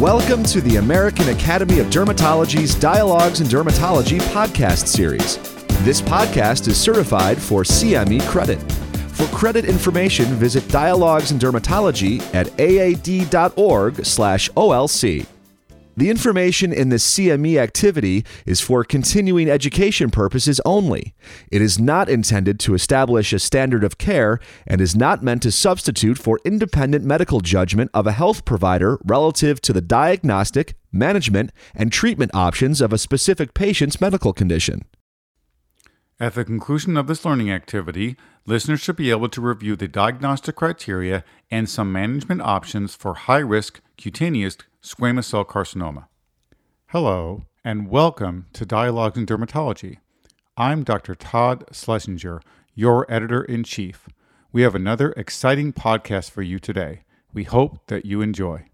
Welcome to the American Academy of Dermatology's Dialogues in Dermatology podcast series. This podcast is certified for CME credit. For credit information, visit Dialogues in Dermatology at aad.org/olc. The information in the CME activity is for continuing education purposes only. It is not intended to establish a standard of care and is not meant to substitute for independent medical judgment of a health provider relative to the diagnostic, management, and treatment options of a specific patient's medical condition. At the conclusion of this learning activity, listeners should be able to review the diagnostic criteria and some management options for high risk cutaneous squamous cell carcinoma. Hello, and welcome to Dialogues in Dermatology. I'm Dr. Todd Schlesinger, your editor in chief. We have another exciting podcast for you today. We hope that you enjoy.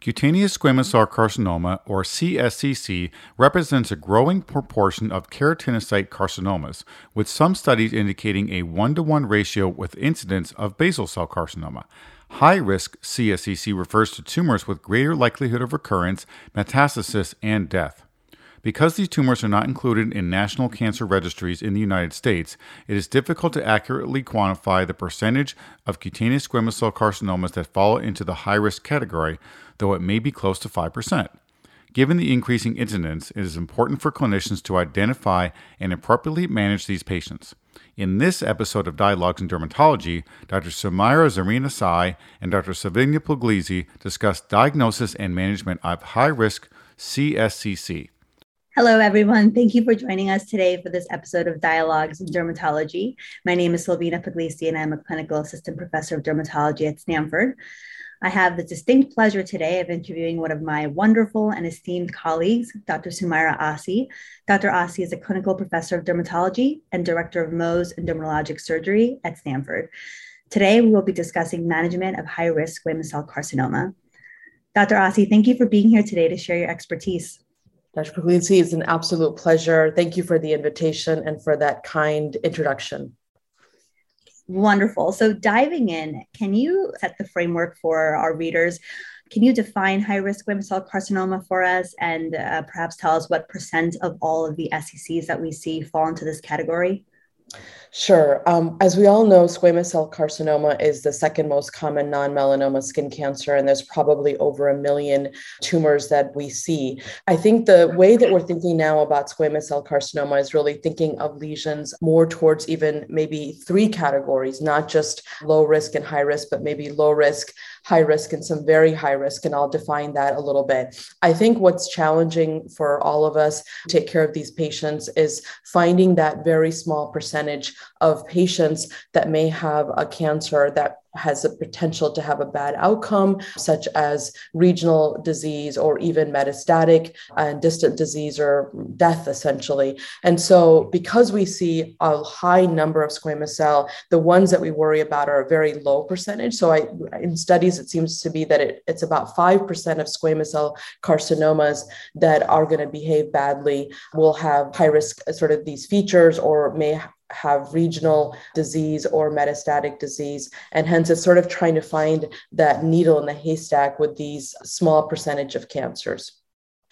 Cutaneous squamous cell carcinoma, or CSCC, represents a growing proportion of keratinocyte carcinomas, with some studies indicating a 1 to 1 ratio with incidence of basal cell carcinoma. High risk CSCC refers to tumors with greater likelihood of recurrence, metastasis, and death. Because these tumors are not included in national cancer registries in the United States, it is difficult to accurately quantify the percentage of cutaneous squamous cell carcinomas that fall into the high risk category, though it may be close to 5%. Given the increasing incidence, it is important for clinicians to identify and appropriately manage these patients. In this episode of Dialogues in Dermatology, Dr. Sumaira Zareen Aasi and Dr. Silvina Pugliese discuss diagnosis and management of high risk CSCC. Hello, everyone. Thank you for joining us today for this episode of Dialogues in Dermatology. My name is Silvina Pugliese, and I'm a clinical assistant professor of dermatology at Stanford. I have the distinct pleasure today of interviewing one of my wonderful and esteemed colleagues, Dr. Sumaira Aasi. Dr. Aasi is a clinical professor of dermatology and director of Mohs and dermatologic surgery at Stanford. Today, we will be discussing management of high risk squamous cell carcinoma. Dr. Aasi, thank you for being here today to share your expertise. Dr. Pugliese, it's an absolute pleasure. Thank you for the invitation and for that kind introduction. Wonderful. So, diving in, can you set the framework for our readers? Can you define high risk squamous cell carcinoma for us and uh, perhaps tell us what percent of all of the SCCs that we see fall into this category? Sure. Um, as we all know, squamous cell carcinoma is the second most common non melanoma skin cancer, and there's probably over a million tumors that we see. I think the way that we're thinking now about squamous cell carcinoma is really thinking of lesions more towards even maybe three categories, not just low risk and high risk, but maybe low risk, high risk, and some very high risk. And I'll define that a little bit. I think what's challenging for all of us to take care of these patients is finding that very small percentage of patients that may have a cancer that has the potential to have a bad outcome, such as regional disease or even metastatic and distant disease or death, essentially. And so, because we see a high number of squamous cell, the ones that we worry about are a very low percentage. So, I, in studies, it seems to be that it, it's about 5% of squamous cell carcinomas that are going to behave badly will have high risk, uh, sort of these features, or may have regional disease or metastatic disease. And hence, it's sort of trying to find that needle in the haystack with these small percentage of cancers.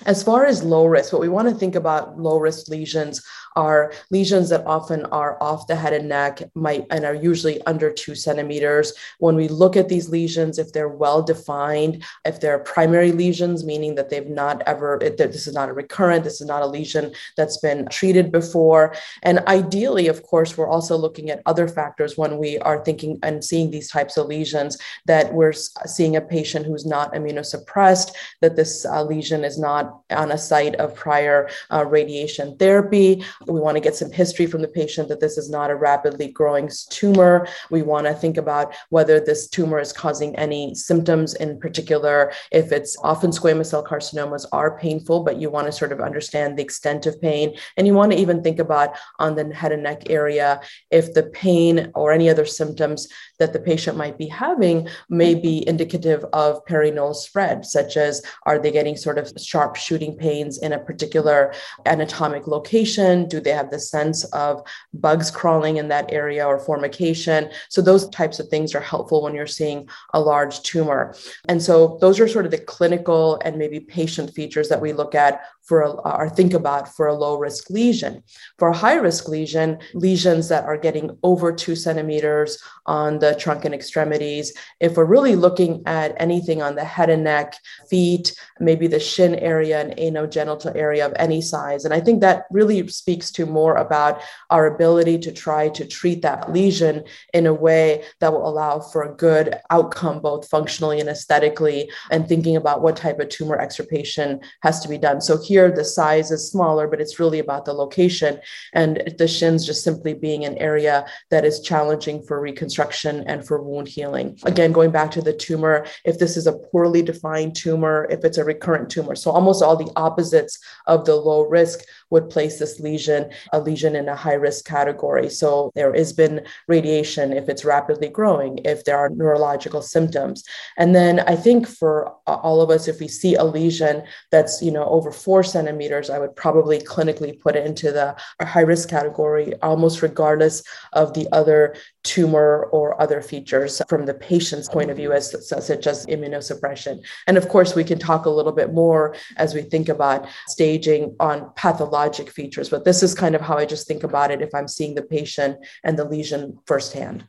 As far as low risk, what we want to think about low risk lesions are lesions that often are off the head and neck might and are usually under two centimeters. When we look at these lesions, if they're well defined, if they're primary lesions, meaning that they've not ever, this is not a recurrent, this is not a lesion that's been treated before. And ideally, of course, we're also looking at other factors when we are thinking and seeing these types of lesions that we're seeing a patient who's not immunosuppressed, that this uh, lesion is not on a site of prior uh, radiation therapy. We want to get some history from the patient that this is not a rapidly growing tumor. We want to think about whether this tumor is causing any symptoms in particular. If it's often squamous cell carcinomas are painful, but you want to sort of understand the extent of pain. And you want to even think about on the head and neck area if the pain or any other symptoms that the patient might be having may be indicative of perineal spread, such as are they getting sort of sharp shooting pains in a particular anatomic location? Do they have the sense of bugs crawling in that area or formication? So, those types of things are helpful when you're seeing a large tumor. And so, those are sort of the clinical and maybe patient features that we look at for a, or think about for a low risk lesion. For a high risk lesion, lesions that are getting over two centimeters on the trunk and extremities, if we're really looking at anything on the head and neck, feet, maybe the shin area and anogenital area of any size. And I think that really speaks to more about our ability to try to treat that lesion in a way that will allow for a good outcome, both functionally and aesthetically, and thinking about what type of tumor extirpation has to be done. So here here the size is smaller, but it's really about the location. And the shins just simply being an area that is challenging for reconstruction and for wound healing. Again, going back to the tumor, if this is a poorly defined tumor, if it's a recurrent tumor. So almost all the opposites of the low risk would place this lesion, a lesion in a high risk category. So there has been radiation if it's rapidly growing, if there are neurological symptoms. And then I think for all of us, if we see a lesion that's, you know, over four centimeters, I would probably clinically put it into the high risk category, almost regardless of the other tumor or other features from the patient's point of view, as such as immunosuppression. And of course, we can talk a little bit more as we think about staging on pathologic features, but this is kind of how I just think about it if I'm seeing the patient and the lesion firsthand.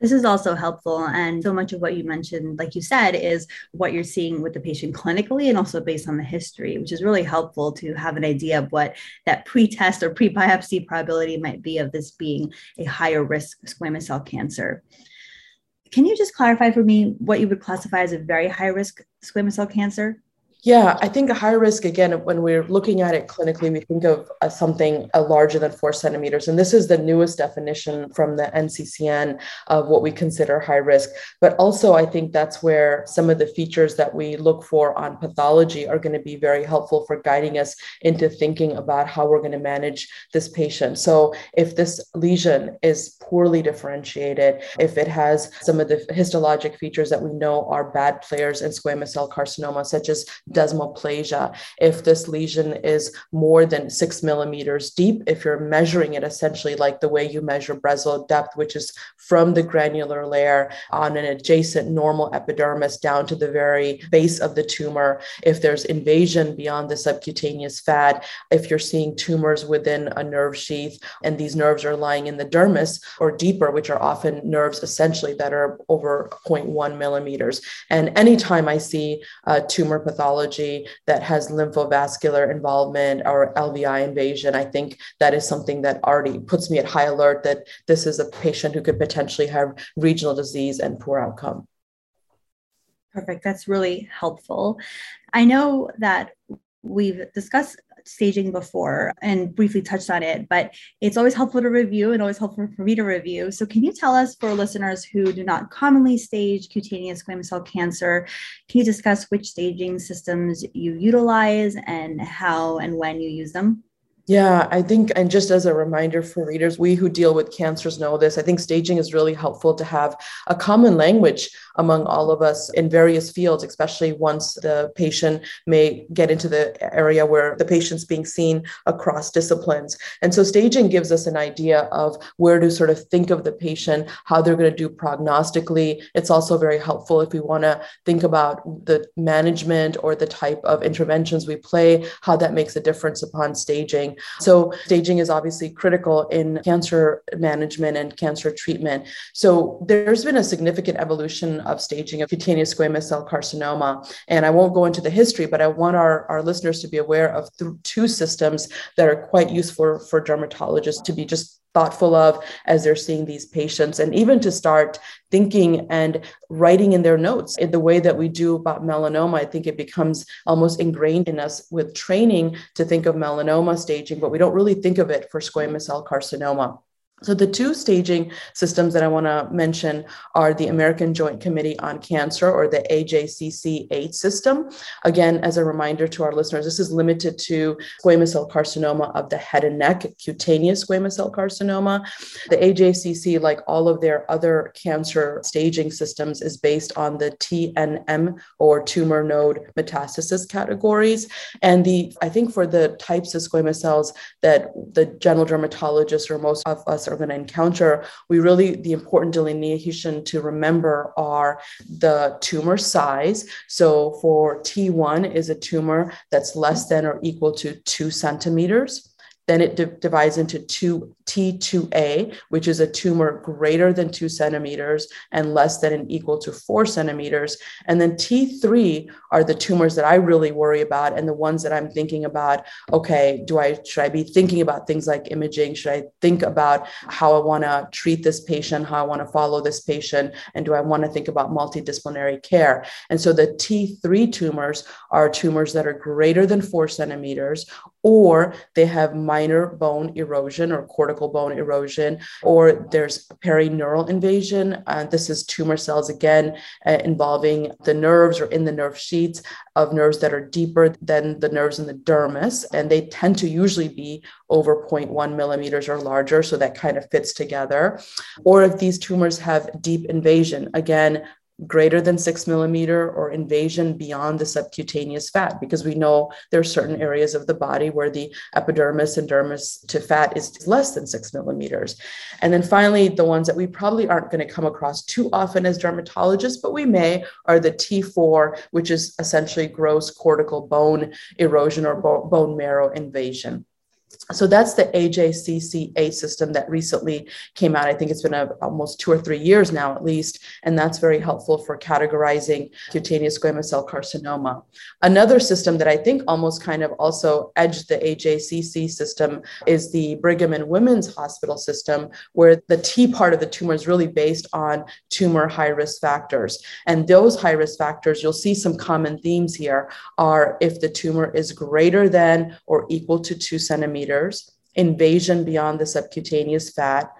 This is also helpful. And so much of what you mentioned, like you said, is what you're seeing with the patient clinically and also based on the history, which is really helpful to have an idea of what that pre test or pre biopsy probability might be of this being a higher risk squamous cell cancer. Can you just clarify for me what you would classify as a very high risk squamous cell cancer? Yeah, I think a high risk, again, when we're looking at it clinically, we think of uh, something uh, larger than four centimeters. And this is the newest definition from the NCCN of what we consider high risk. But also, I think that's where some of the features that we look for on pathology are going to be very helpful for guiding us into thinking about how we're going to manage this patient. So, if this lesion is poorly differentiated, if it has some of the histologic features that we know are bad players in squamous cell carcinoma, such as desmoplasia. If this lesion is more than six millimeters deep, if you're measuring it essentially like the way you measure Breslow depth, which is from the granular layer on an adjacent normal epidermis down to the very base of the tumor, if there's invasion beyond the subcutaneous fat, if you're seeing tumors within a nerve sheath and these nerves are lying in the dermis or deeper, which are often nerves essentially that are over 0.1 millimeters. And anytime I see a tumor pathology, pathology that has lymphovascular involvement or LVI invasion, I think that is something that already puts me at high alert that this is a patient who could potentially have regional disease and poor outcome. Perfect. That's really helpful. I know that we've discussed staging before and briefly touched on it, but it's always helpful to review and always helpful for me to review. So, can you tell us for listeners who do not commonly stage cutaneous squamous cell cancer, can you discuss which staging systems you utilize and how and when you use them? Yeah, I think, and just as a reminder for readers, we who deal with cancers know this. I think staging is really helpful to have a common language among all of us in various fields, especially once the patient may get into the area where the patient's being seen across disciplines. And so staging gives us an idea of where to sort of think of the patient, how they're going to do prognostically. It's also very helpful if we want to think about the management or the type of interventions we play, how that makes a difference upon staging. So staging is obviously critical in cancer management and cancer treatment. So there's been a significant evolution of staging of cutaneous squamous cell carcinoma. And I won't go into the history, but I want our, our listeners to be aware of th- two systems that are quite useful for dermatologists to be just thoughtful of as they're seeing these patients and even to start thinking and writing in their notes. In the way that we do about melanoma i think it becomes almost ingrained in us with training to think of melanoma staging but we don't really think of it for squamous cell carcinoma So, the two staging systems that I want to mention are the American Joint Committee on Cancer or the AJCC 8 system. Again, as a reminder to our listeners, this is limited to squamous cell carcinoma of the head and neck, cutaneous squamous cell carcinoma. The AJCC, like all of their other cancer staging systems, is based on the TNM or tumor node metastasis categories. And the I think for the types of squamous cells that the general dermatologists or most of us are going to encounter, we really, the important delineation to remember are the tumor size. So for T1 is a tumor that's less than or equal to two centimeters. Then it d- divides into two T2A, which is a tumor greater than two centimeters and less than and equal to four centimeters. And then T3 are the tumors that I really worry about and the ones that I'm thinking about. Okay, do I should I be thinking about things like imaging? Should I think about how I want to treat this patient, how I want to follow this patient, and do I want to think about multidisciplinary care? And so the T3 tumors are tumors that are greater than four centimeters, or they have minor bone erosion or cortical cortical bone erosion, or there's perineural invasion. Uh, this is tumor cells, again, uh, involving the nerves or in the nerve sheaths of nerves that are deeper than the nerves in the dermis. And they tend to usually be over 0.1 millimeters or larger. So that kind of fits together. Or if these tumors have deep invasion, again, greater than six millimeter or invasion beyond the subcutaneous fat because we know there are certain areas of the body where the epidermis and dermis to fat is less than six millimeters. And then finally, the ones that we probably aren't going to come across too often as dermatologists, but we may, are the T4, which is essentially gross cortical bone erosion or bone marrow invasion so that's the AJCC8 system that recently came out. I think it's been a, almost two or three years now, at least, and that's very helpful for categorizing cutaneous squamous cell carcinoma. Another system that I think almost kind of also edged the AJCC system is the Brigham and Women's Hospital system, where the T part of the tumor is really based on tumor high risk factors. And those high risk factors, you'll see some common themes here, are if the tumor is greater than or equal to two centimeters centimeters, invasion beyond the subcutaneous fat,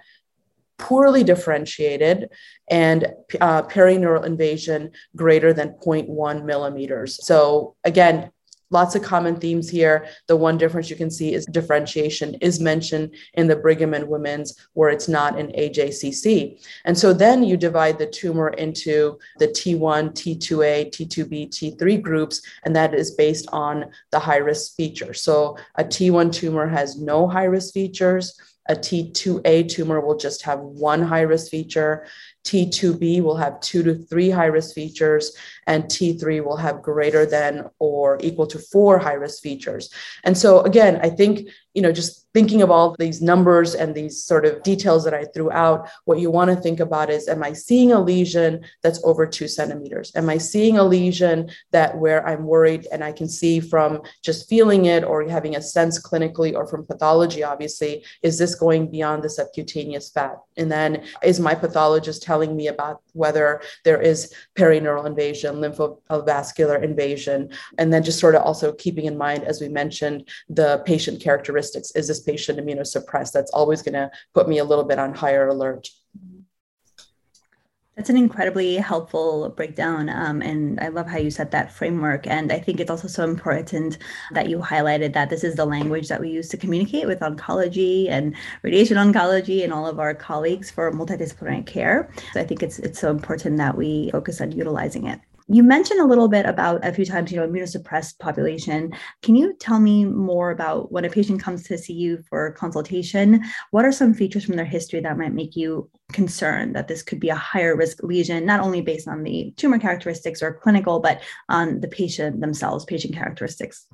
poorly differentiated, and uh, perineural invasion greater than 0.1 millimeters. So, again, lots of common themes here. The one difference you can see is differentiation is mentioned in the Brigham and Women's where it's not in AJCC. And so then you divide the tumor into the T1, T2A, T2B, T3 groups, and that is based on the high risk feature. So a T1 tumor has no high risk features. A T2A tumor will just have one high risk feature. T2B will have two to three high risk features, and T3 will have greater than or equal to four high risk features. And so, again, I think, you know, just thinking of all these numbers and these sort of details that I threw out, what you want to think about is Am I seeing a lesion that's over two centimeters? Am I seeing a lesion that where I'm worried and I can see from just feeling it or having a sense clinically or from pathology, obviously, is this going beyond the subcutaneous fat? And then is my pathologist telling me about whether there is perineural invasion, lymphovascular invasion, and then just sort of also keeping in mind, as we mentioned, the patient characteristics. Is this patient immunosuppressed? That's always going to put me a little bit on higher alert. That's an incredibly helpful breakdown. Um, and I love how you set that framework. And I think it's also so important that you highlighted that this is the language that we use to communicate with oncology and radiation oncology and all of our colleagues for multidisciplinary care. So I think it's it's so important that we focus on utilizing it. You mentioned a little bit about a few times, you know, immunosuppressed population. Can you tell me more about when a patient comes to see you for consultation? What are some features from their history that might make you concerned that this could be a higher risk lesion, not only based on the tumor characteristics or clinical, but on the patient themselves, patient characteristics?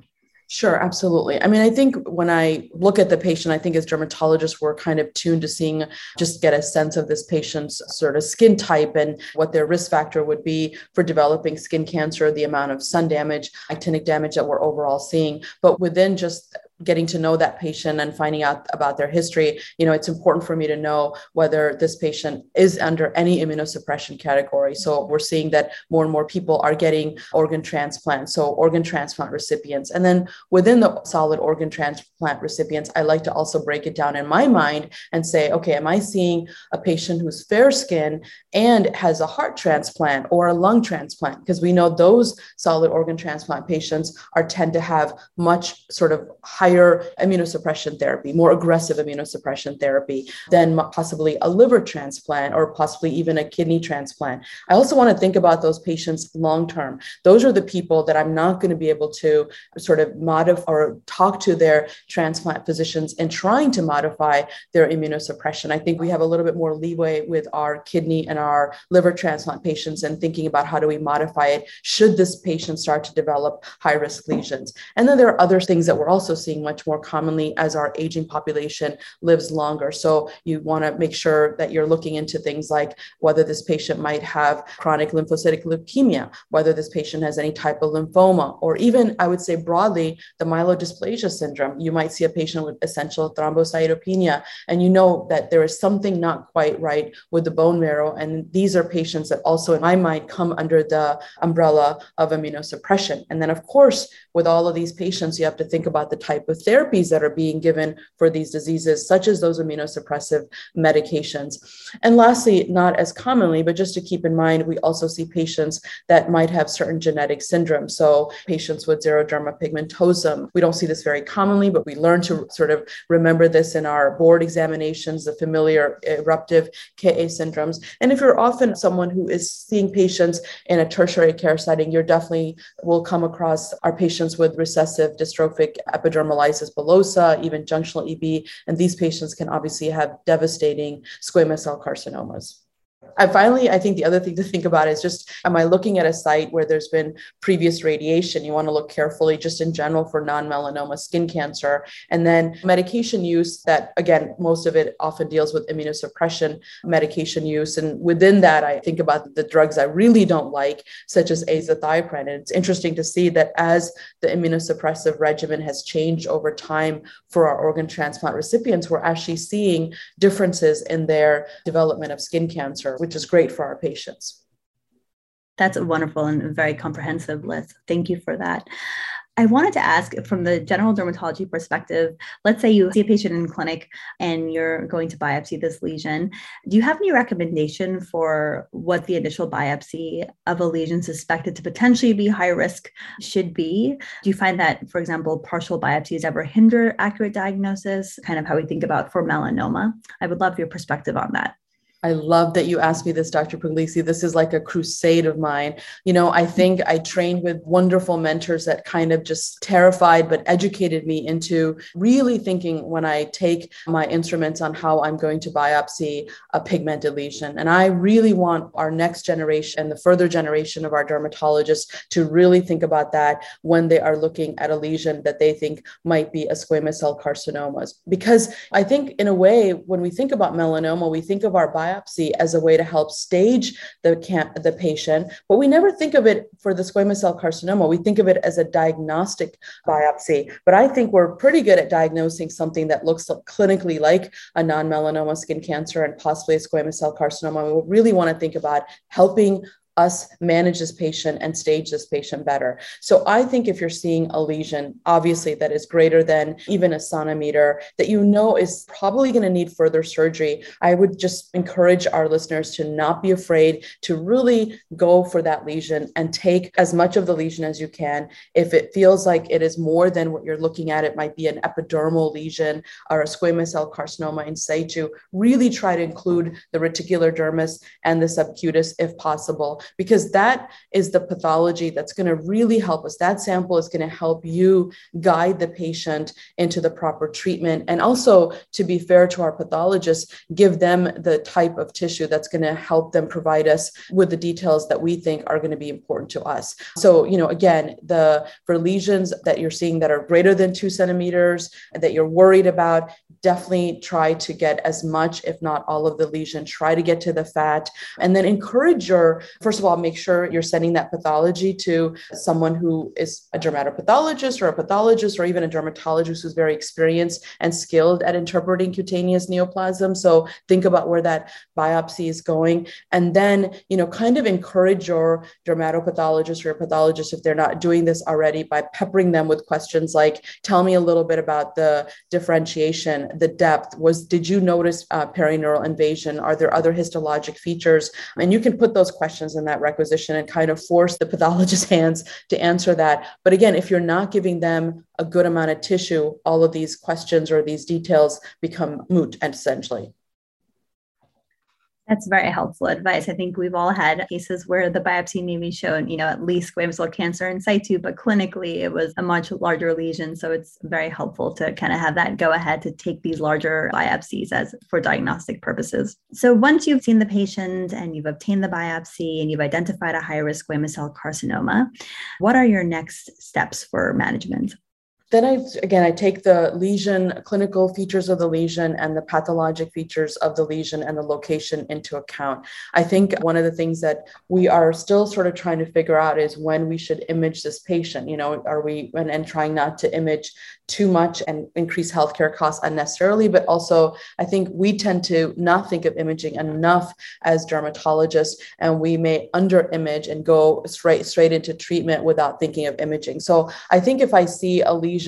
Sure, absolutely. I mean, I think when I look at the patient, I think as dermatologists, we're kind of tuned to seeing, just get a sense of this patient's sort of skin type and what their risk factor would be for developing skin cancer, the amount of sun damage, actinic damage that we're overall seeing. But within just getting to know that patient and finding out about their history, you know, it's important for me to know whether this patient is under any immunosuppression category. So we're seeing that more and more people are getting organ transplants, so organ transplant recipients. And then within the solid organ transplant recipients, I like to also break it down in my mind and say, okay, am I seeing a patient who's fair skin and has a heart transplant or a lung transplant? Because we know those solid organ transplant patients are tend to have much sort of higher immunosuppression therapy, more aggressive immunosuppression therapy than possibly a liver transplant or possibly even a kidney transplant. I also want to think about those patients long term. Those are the people that I'm not going to be able to sort of modify or talk to their transplant physicians and trying to modify their immunosuppression. I think we have a little bit more leeway with our kidney and our liver transplant patients and thinking about how do we modify it should this patient start to develop high risk lesions. And then there are other things that we're also seeing much more commonly as our aging population lives longer. So you want to make sure that you're looking into things like whether this patient might have chronic lymphocytic leukemia, whether this patient has any type of lymphoma, or even I would say broadly the myelodysplasia syndrome. You might see a patient with essential thrombocytopenia, and you know that there is something not quite right with the bone marrow. And these are patients that also, in my mind, come under the umbrella of immunosuppression. And then, of course, with all of these patients, you have to think about the type of therapies that are being given for these diseases, such as those immunosuppressive medications. And lastly, not as commonly, but just to keep in mind, we also see patients that might have certain genetic syndromes. So, patients with xeroderma pigmentosum, we don't see this very commonly, but we learn to sort of remember this in our board examinations, the familial eruptive KA syndromes. And if you're often someone who is seeing patients in a tertiary care setting, you're definitely will come across our patients with recessive dystrophic epidermolysis bullosa, even junctional EB, and these patients can obviously have devastating squamous cell carcinomas. And finally, I think the other thing to think about is just am I looking at a site where there's been previous radiation? You want to look carefully, just in general, for non melanoma skin cancer. And then medication use that, again, most of it often deals with immunosuppression medication use. And within that, I think about the drugs I really don't like, such as azathioprine. And it's interesting to see that as the immunosuppressive regimen has changed over time for our organ transplant recipients, we're actually seeing differences in their development of skin cancer which is great for our patients. That's a wonderful and very comprehensive list. Thank you for that. I wanted to ask from the general dermatology perspective, let's say you see a patient in clinic and you're going to biopsy this lesion. Do you have any recommendation for what the initial biopsy of a lesion suspected to potentially be high risk should be? Do you find that, for example, partial biopsies ever hinder accurate diagnosis, kind of how we think about for melanoma? I would love your perspective on that. I love that you asked me this, Dr. Pugliese. This is like a crusade of mine. You know, I think I trained with wonderful mentors that kind of just terrified but educated me into really thinking when I take my instruments on how I'm going to biopsy a pigmented lesion. And I really want our next generation and the further generation of our dermatologists to really think about that when they are looking at a lesion that they think might be a squamous cell carcinomas. Because I think, in a way, when we think about melanoma, we think of our biopsy biopsy as a way to help stage the, the patient, but we never think of it for the squamous cell carcinoma. We think of it as a diagnostic biopsy. But I think we're pretty good at diagnosing something that looks clinically like a non melanoma skin cancer and possibly a squamous cell carcinoma. We really want to think about helping us manage this patient and stage this patient better. So I think if you're seeing a lesion, obviously that is greater than even a centimeter that you know is probably going to need further surgery, I would just encourage our listeners to not be afraid to really go for that lesion and take as much of the lesion as you can. If it feels like it is more than what you're looking at, it might be an epidermal lesion or a squamous cell carcinoma in situ. Really try to include the reticular dermis and the subcutis if possible because that is the pathology that's going to really help us. That sample is going to help you guide the patient into the proper treatment. And also, to be fair to our pathologists, give them the type of tissue that's going to help them provide us with the details that we think are going to be important to us. So, you know, again, the for lesions that you're seeing that are greater than two centimeters that you're worried about, definitely try to get as much, if not all of the lesion, try to get to the fat, and then encourage your, for first of all, make sure you're sending that pathology to someone who is a dermatopathologist or a pathologist or even a dermatologist who's very experienced and skilled at interpreting cutaneous neoplasm. So think about where that biopsy is going. And then, you know, kind of encourage your dermatopathologist or your pathologist, if they're not doing this already, by peppering them with questions like, tell me a little bit about the differentiation, the depth. Was did you notice uh, perineural invasion? Are there other histologic features? And you can put those questions in that requisition and kind of force the pathologist's hands to answer that. But again, if you're not giving them a good amount of tissue, all of these questions or these details become moot and essentially. That's very helpful advice. I think we've all had cases where the biopsy maybe showed, you know, at least squamous cell cancer in situ, but clinically it was a much larger lesion. So it's very helpful to kind of have that go ahead to take these larger biopsies as for diagnostic purposes. So once you've seen the patient and you've obtained the biopsy and you've identified a high risk squamous cell carcinoma, what are your next steps for management? Then I again I take the lesion clinical features of the lesion and the pathologic features of the lesion and the location into account. I think one of the things that we are still sort of trying to figure out is when we should image this patient. You know, are we and, and trying not to image too much and increase healthcare costs unnecessarily, but also I think we tend to not think of imaging enough as dermatologists, and we may under image and go straight straight into treatment without thinking of imaging. So I think if I see a lesion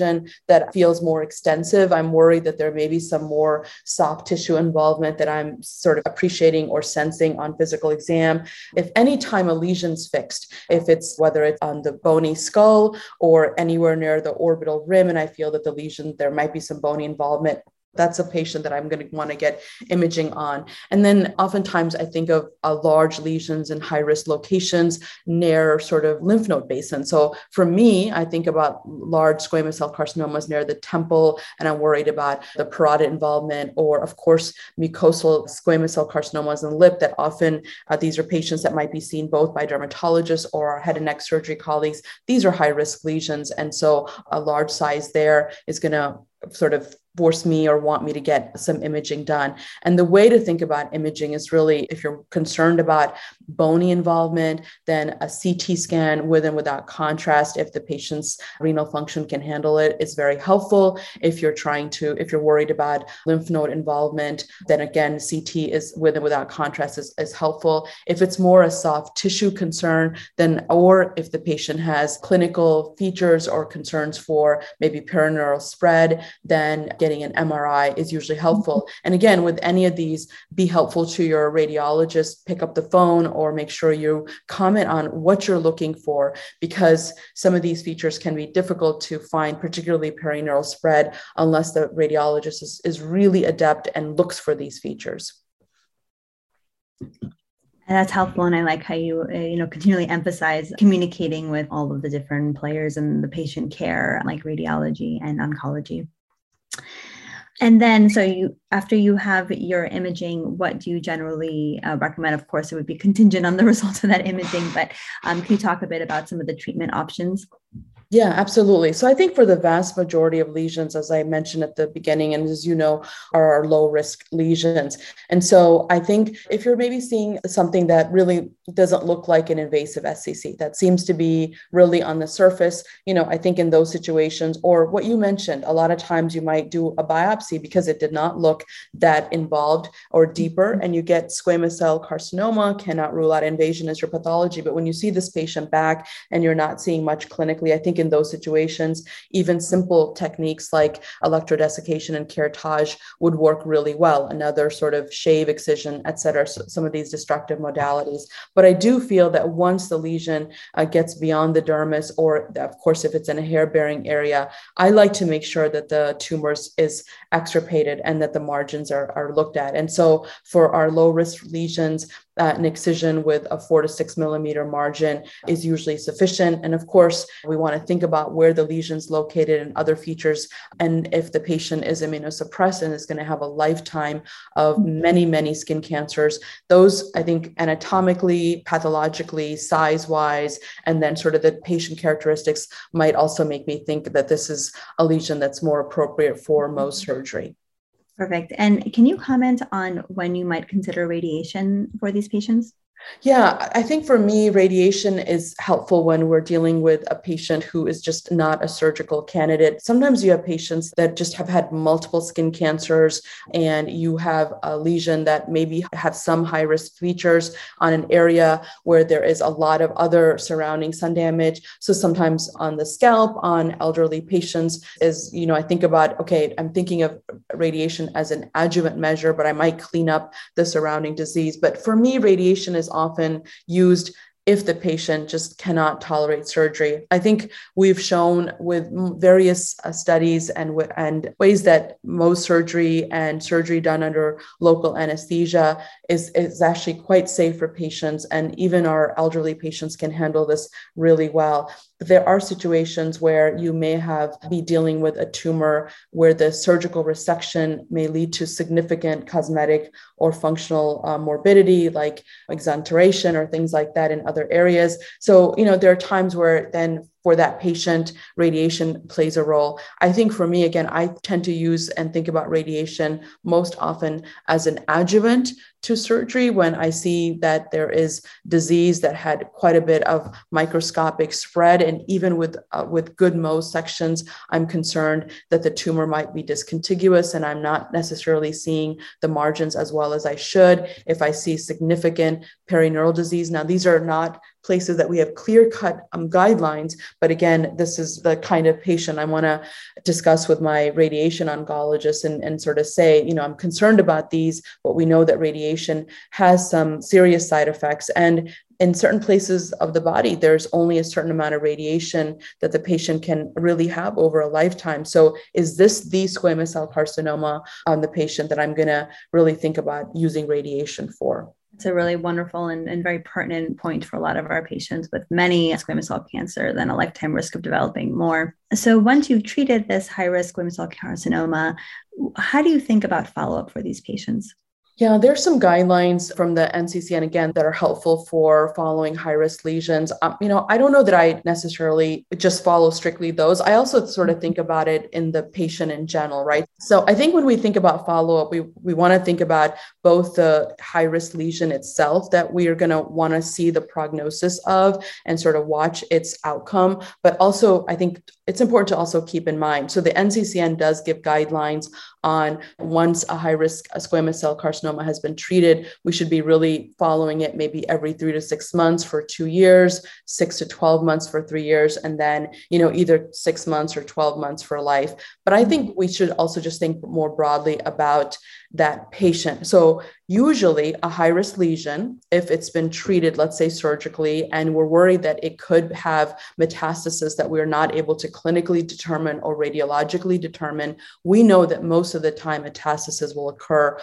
that feels more extensive, I'm worried that there may be some more soft tissue involvement that I'm sort of appreciating or sensing on physical exam. If any time a lesion's fixed, if it's whether it's on the bony skull or anywhere near the orbital rim, and I feel that the lesion, there might be some bony involvement, that's a patient that I'm going to want to get imaging on. And then oftentimes I think of uh, large lesions in high risk locations near sort of lymph node basin. So for me, I think about large squamous cell carcinomas near the temple, and I'm worried about the parotid involvement, or of course, mucosal squamous cell carcinomas in the lip that often uh, these are patients that might be seen both by dermatologists or head and neck surgery colleagues. These are high risk lesions. And so a large size there is going to sort of force me or want me to get some imaging done. And the way to think about imaging is really if you're concerned about bony involvement, then a CT scan with and without contrast, if the patient's renal function can handle it, is very helpful. If you're trying to, if you're worried about lymph node involvement, then again, CT is with and without contrast is, is helpful. If it's more a soft tissue concern, then, or if the patient has clinical features or concerns for maybe perineural spread, then getting an MRI is usually helpful. And again, with any of these, be helpful to your radiologist, pick up the phone or make sure you comment on what you're looking for because some of these features can be difficult to find, particularly perineural spread, unless the radiologist is, is really adept and looks for these features. And that's helpful, and I like how you uh, you know continually emphasize communicating with all of the different players in the patient care, like radiology and oncology. And then, so you after you have your imaging, what do you generally uh, recommend? Of course, it would be contingent on the results of that imaging, but um, can you talk a bit about some of the treatment options? Yeah, absolutely. So I think for the vast majority of lesions, as I mentioned at the beginning, and as you know, are our low risk lesions. And so I think if you're maybe seeing something that really doesn't look like an invasive SCC, that seems to be really on the surface, you know, I think in those situations, or what you mentioned, a lot of times you might do a biopsy because it did not look that involved or deeper, and you get squamous cell carcinoma, cannot rule out invasion as your pathology. But when you see this patient back and you're not seeing much clinically, I think in those situations, even simple techniques like electrodesiccation and curettage would work really well. Another sort of shave, excision, et cetera, so some of these destructive modalities. But I do feel that once the lesion uh, gets beyond the dermis, or of course, if it's in a hair bearing area, I like to make sure that the tumors is extirpated and that the margins are, are looked at. And so for our low risk lesions, uh, an excision with a four to six millimeter margin is usually sufficient. And of course, we want to think about where the lesion's located and other features. And if the patient is immunosuppressed and is going to have a lifetime of mm-hmm. many, many skin cancers, those I think anatomically, pathologically, size wise, and then sort of the patient characteristics might also make me think that this is a lesion that's more appropriate for mm-hmm. Mohs surgery. Perfect. And can you comment on when you might consider radiation for these patients? Yeah, I think for me, radiation is helpful when we're dealing with a patient who is just not a surgical candidate. Sometimes you have patients that just have had multiple skin cancers and you have a lesion that maybe have some high risk features on an area where there is a lot of other surrounding sun damage. So sometimes on the scalp, on elderly patients, is, you know, I think about, okay, I'm thinking of radiation as an adjuvant measure, but I might clean up the surrounding disease. But for me, radiation is often used if the patient just cannot tolerate surgery. I think we've shown with various uh, studies and, and ways that Mohs surgery and surgery done under local anesthesia is, is actually quite safe for patients. And even our elderly patients can handle this really well. There are situations where you may have be dealing with a tumor where the surgical resection may lead to significant cosmetic or functional uh, morbidity like exenteration or things like that in other areas. So, you know, there are times where then for that patient, radiation plays a role. I think for me, again, I tend to use and think about radiation most often as an adjuvant to surgery when I see that there is disease that had quite a bit of microscopic spread. And even with, uh, with good Mohs sections, I'm concerned that the tumor might be discontiguous and I'm not necessarily seeing the margins as well as I should. If I see significant perineural disease, now these are not places that we have clear cut um, guidelines. But again, this is the kind of patient I want to discuss with my radiation oncologist and, and sort of say, you know, I'm concerned about these, but we know that radiation has some serious side effects. And in certain places of the body, there's only a certain amount of radiation that the patient can really have over a lifetime. So, is this the squamous cell carcinoma on the patient that I'm going to really think about using radiation for? It's a really wonderful and, and very pertinent point for a lot of our patients with many squamous cell cancer than a lifetime risk of developing more. So, once you've treated this high risk squamous cell carcinoma, how do you think about follow up for these patients? Yeah, there's some guidelines from the NCCN again that are helpful for following high risk lesions. Um, you know, I don't know that I necessarily just follow strictly those. I also sort of think about it in the patient in general, right? So I think when we think about follow up, we, we want to think about both the high risk lesion itself that we are going to want to see the prognosis of and sort of watch its outcome. But also, I think it's important to also keep in mind. So the NCCN does give guidelines on once a high risk squamous cell carcinoma has been treated, we should be really following it maybe every three to six months for two years, six to 12 months for three years, and then, you know, either six months or 12 months for life. But I think we should also just think more broadly about that patient. So, usually, a high risk lesion, if it's been treated, let's say surgically, and we're worried that it could have metastasis that we're not able to clinically determine or radiologically determine, we know that most of the time metastasis will occur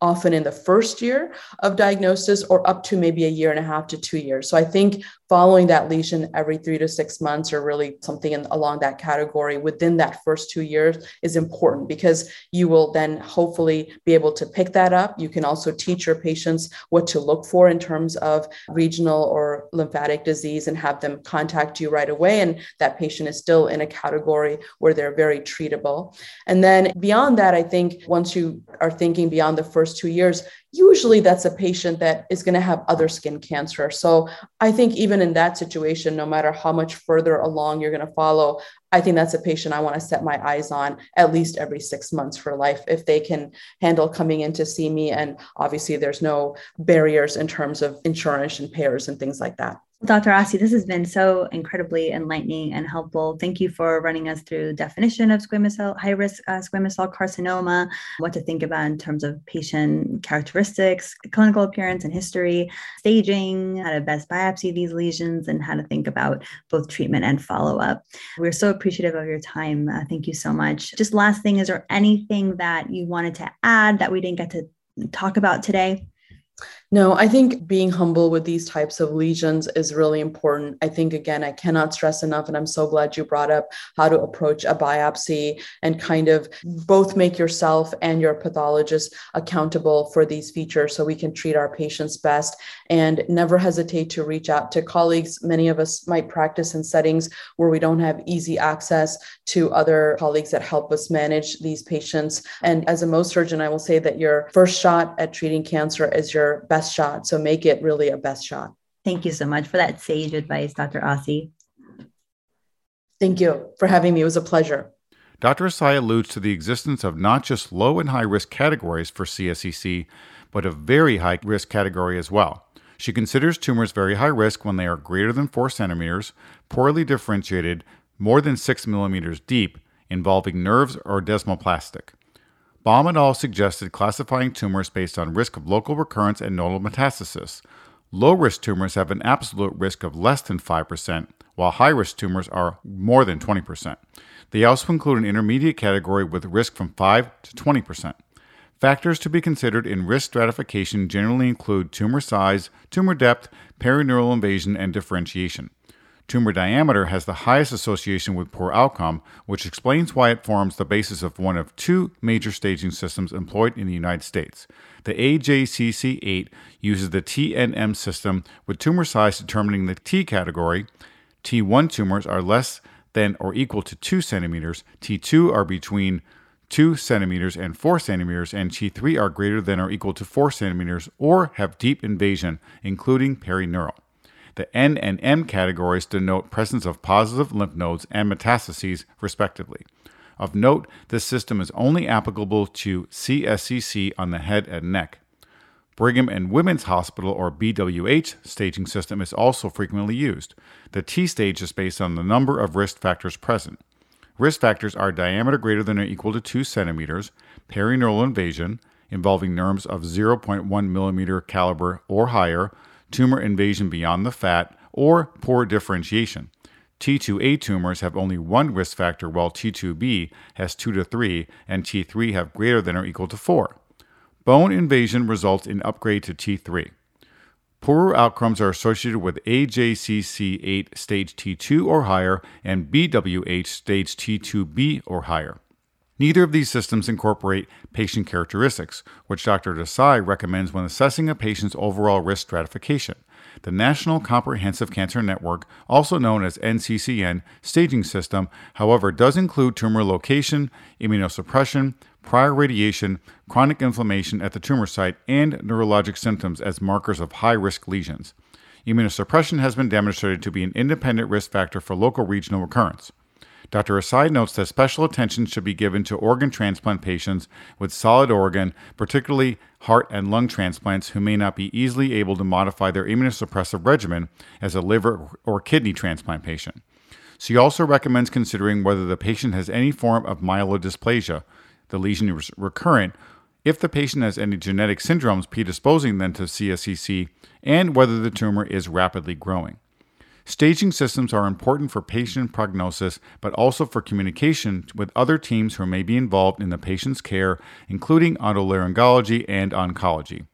often in the first year of diagnosis or up to maybe a year and a half to two years. So, I think following that lesion every three to six months or really something in, along that category within that first two years is important because you will then hopefully be able to pick that up. You can also teach your patients what to look for in terms of regional or lymphatic disease and have them contact you right away. And that patient is still in a category where they're very treatable. And then beyond that, I think once you are thinking beyond the first two years, usually that's a patient that is going to have other skin cancer. So I think even in that situation, no matter how much further along you're going to follow, I think that's a patient I want to set my eyes on at least every six months for life if they can handle coming in to see me. And obviously, there's no barriers in terms of insurance and payers and things like that. Dr. Aasi, this has been so incredibly enlightening and helpful. Thank you for running us through definition of squamous cell, high risk uh, squamous cell carcinoma, what to think about in terms of patient characteristics, clinical appearance and history, staging, how to best biopsy these lesions, and how to think about both treatment and follow up. We're so appreciative of your time. Uh, thank you so much. Just last thing, is there anything that you wanted to add that we didn't get to talk about today? No, I think being humble with these types of lesions is really important. I think, again, I cannot stress enough, and I'm so glad you brought up how to approach a biopsy and kind of both make yourself and your pathologist accountable for these features so we can treat our patients best and never hesitate to reach out to colleagues. Many of us might practice in settings where we don't have easy access to other colleagues that help us manage these patients. And as a Mohs surgeon, I will say that your first shot at treating cancer is your best best shot. So make it really a best shot. Thank you so much for that sage advice, Dr. Aasi. Thank you for having me. It was a pleasure. Dr. Aasi alludes to the existence of not just low and high risk categories for CSCC, but a very high risk category as well. She considers tumors very high risk when they are greater than 4 centimeters, poorly differentiated, more than 6 millimeters deep, involving nerves or desmoplastic. Baum et al. suggested classifying tumors based on risk of local recurrence and nodal metastasis. Low risk tumors have an absolute risk of less than 5%, while high risk tumors are more than 20%. They also include an intermediate category with risk from 5 to 20%. Factors to be considered in risk stratification generally include tumor size, tumor depth, perineural invasion, and differentiation. Tumor diameter has the highest association with poor outcome, which explains why it forms the basis of one of two major staging systems employed in the United States. The AJCC 8 uses the TNM system, with tumor size determining the T category. T1 tumors are less than or equal to 2 centimeters, T2 are between 2 centimeters and 4 centimeters, and T3 are greater than or equal to 4 centimeters or have deep invasion, including perineural. The N and M categories denote presence of positive lymph nodes and metastases, respectively. Of note, this system is only applicable to CSCC on the head and neck. Brigham and Women's Hospital, or BWH, staging system is also frequently used. The T stage is based on the number of risk factors present. Risk factors are diameter greater than or equal to 2 centimeters, perineural invasion, involving nerves of 0.1 millimeter caliber or higher, tumor invasion beyond the fat, or poor differentiation. T2A tumors have only one risk factor, while T2B has 2 to 3, and T3 have greater than or equal to 4. Bone invasion results in upgrade to T3. Poorer outcomes are associated with AJCC8 stage T2 or higher and BWH stage T2B or higher. Neither of these systems incorporate patient characteristics, which Dr. Aasi recommends when assessing a patient's overall risk stratification. The National Comprehensive Cancer Network, also known as NCCN staging system, however, does include tumor location, immunosuppression, prior radiation, chronic inflammation at the tumor site, and neurologic symptoms as markers of high risk lesions. Immunosuppression has been demonstrated to be an independent risk factor for local regional recurrence. Dr. Aasi notes that special attention should be given to organ transplant patients with solid organ, particularly heart and lung transplants, who may not be easily able to modify their immunosuppressive regimen as a liver or kidney transplant patient. She also recommends considering whether the patient has any form of myelodysplasia, the lesion is recurrent, if the patient has any genetic syndromes predisposing them to CSCC, and whether the tumor is rapidly growing. Staging systems are important for patient prognosis, but also for communication with other teams who may be involved in the patient's care, including otolaryngology and oncology.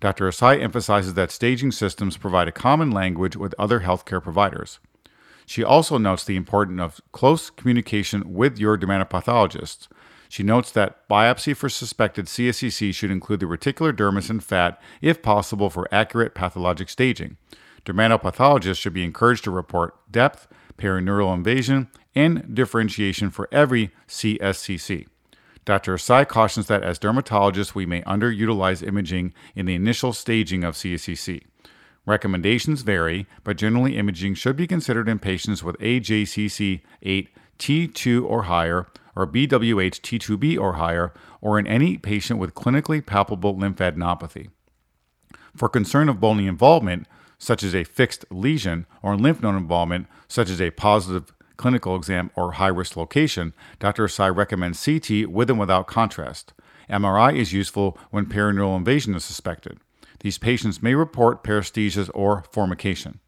Dr. Aasi emphasizes that staging systems provide a common language with other healthcare providers. She also notes the importance of close communication with your dermatopathologists. She notes that biopsy for suspected CSCC should include the reticular dermis and fat, if possible, for accurate pathologic staging. Dermatopathologists should be encouraged to report depth, perineural invasion, and differentiation for every CSCC. Dr. Aasi cautions that as dermatologists, we may underutilize imaging in the initial staging of CSCC. Recommendations vary, but generally imaging should be considered in patients with AJCC 8 T2 or higher, or BWH T2B or higher, or in any patient with clinically palpable lymphadenopathy. For concern of bony involvement, such as a fixed lesion, or lymph node involvement, such as a positive clinical exam or high risk location, Dr. Aasi recommends CT with and without contrast. MRI is useful when perineural invasion is suspected. These patients may report paresthesias or formication.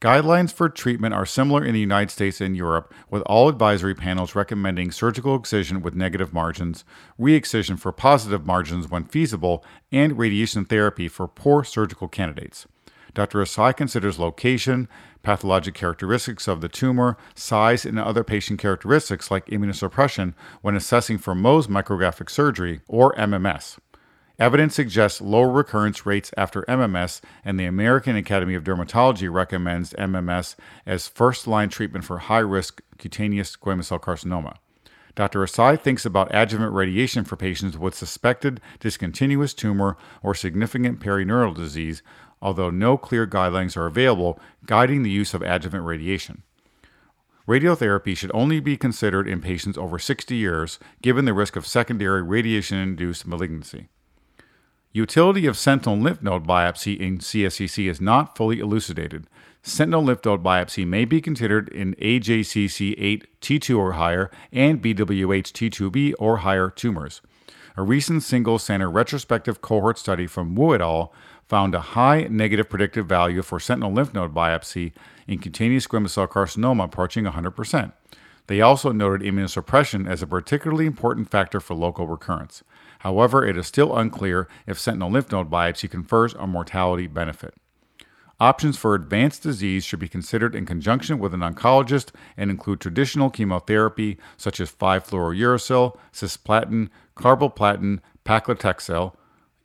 Guidelines for treatment are similar in the United States and Europe, with all advisory panels recommending surgical excision with negative margins, re excision for positive margins when feasible, and radiation therapy for poor surgical candidates. Dr. Aasi considers location, pathologic characteristics of the tumor, size, and other patient characteristics like immunosuppression when assessing for Mohs micrographic surgery, or MMS. Evidence suggests lower recurrence rates after MMS, and the American Academy of Dermatology recommends MMS as first line treatment for high risk cutaneous squamous cell carcinoma. Dr. Aasi thinks about adjuvant radiation for patients with suspected discontinuous tumor or significant perineural disease, although no clear guidelines are available guiding the use of adjuvant radiation. Radiotherapy should only be considered in patients over 60 years, given the risk of secondary radiation induced malignancy. Utility of sentinel lymph node biopsy in CSCC is not fully elucidated. Sentinel lymph node biopsy may be considered in AJCC 8 T2 or higher and BWH T2b or higher tumors. A recent single center retrospective cohort study from Wu et al. found a high negative predictive value for sentinel lymph node biopsy in cutaneous squamous cell carcinoma approaching 100%. They also noted immunosuppression as a particularly important factor for local recurrence. However, it is still unclear if sentinel lymph node biopsy confers a mortality benefit. Options for advanced disease should be considered in conjunction with an oncologist and include traditional chemotherapy such as 5-fluorouracil, cisplatin, carboplatin, paclitaxel,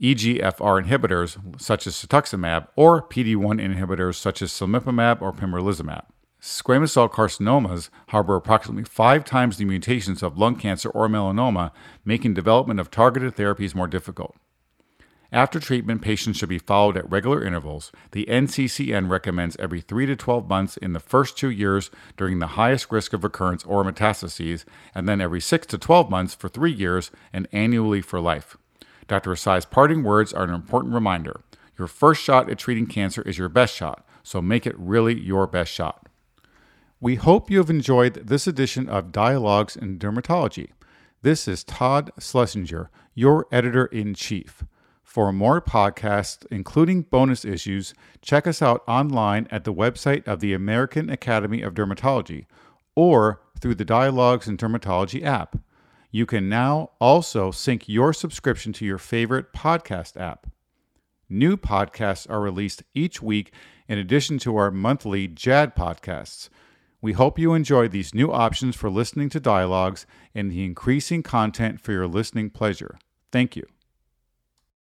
EGFR inhibitors such as cetuximab, or PD-1 inhibitors such as cemiplimab or pembrolizumab. Squamous cell carcinomas harbor approximately five times the mutations of lung cancer or melanoma, making development of targeted therapies more difficult. After treatment, patients should be followed at regular intervals. The NCCN recommends every 3 to 12 months in the first two years during the highest risk of recurrence or metastases, and then every 6 to 12 months for three years and annually for life. Dr. Aasi's parting words are an important reminder. Your first shot at treating cancer is your best shot, so make it really your best shot. We hope you have enjoyed this edition of Dialogues in Dermatology. This is Todd Schlesinger, your editor in chief. For more podcasts, including bonus issues, check us out online at the website of the American Academy of Dermatology or through the Dialogues in Dermatology app. You can now also sync your subscription to your favorite podcast app. New podcasts are released each week in addition to our monthly JAAD podcasts. We hope you enjoy these new options for listening to dialogues and the increasing content for your listening pleasure. Thank you.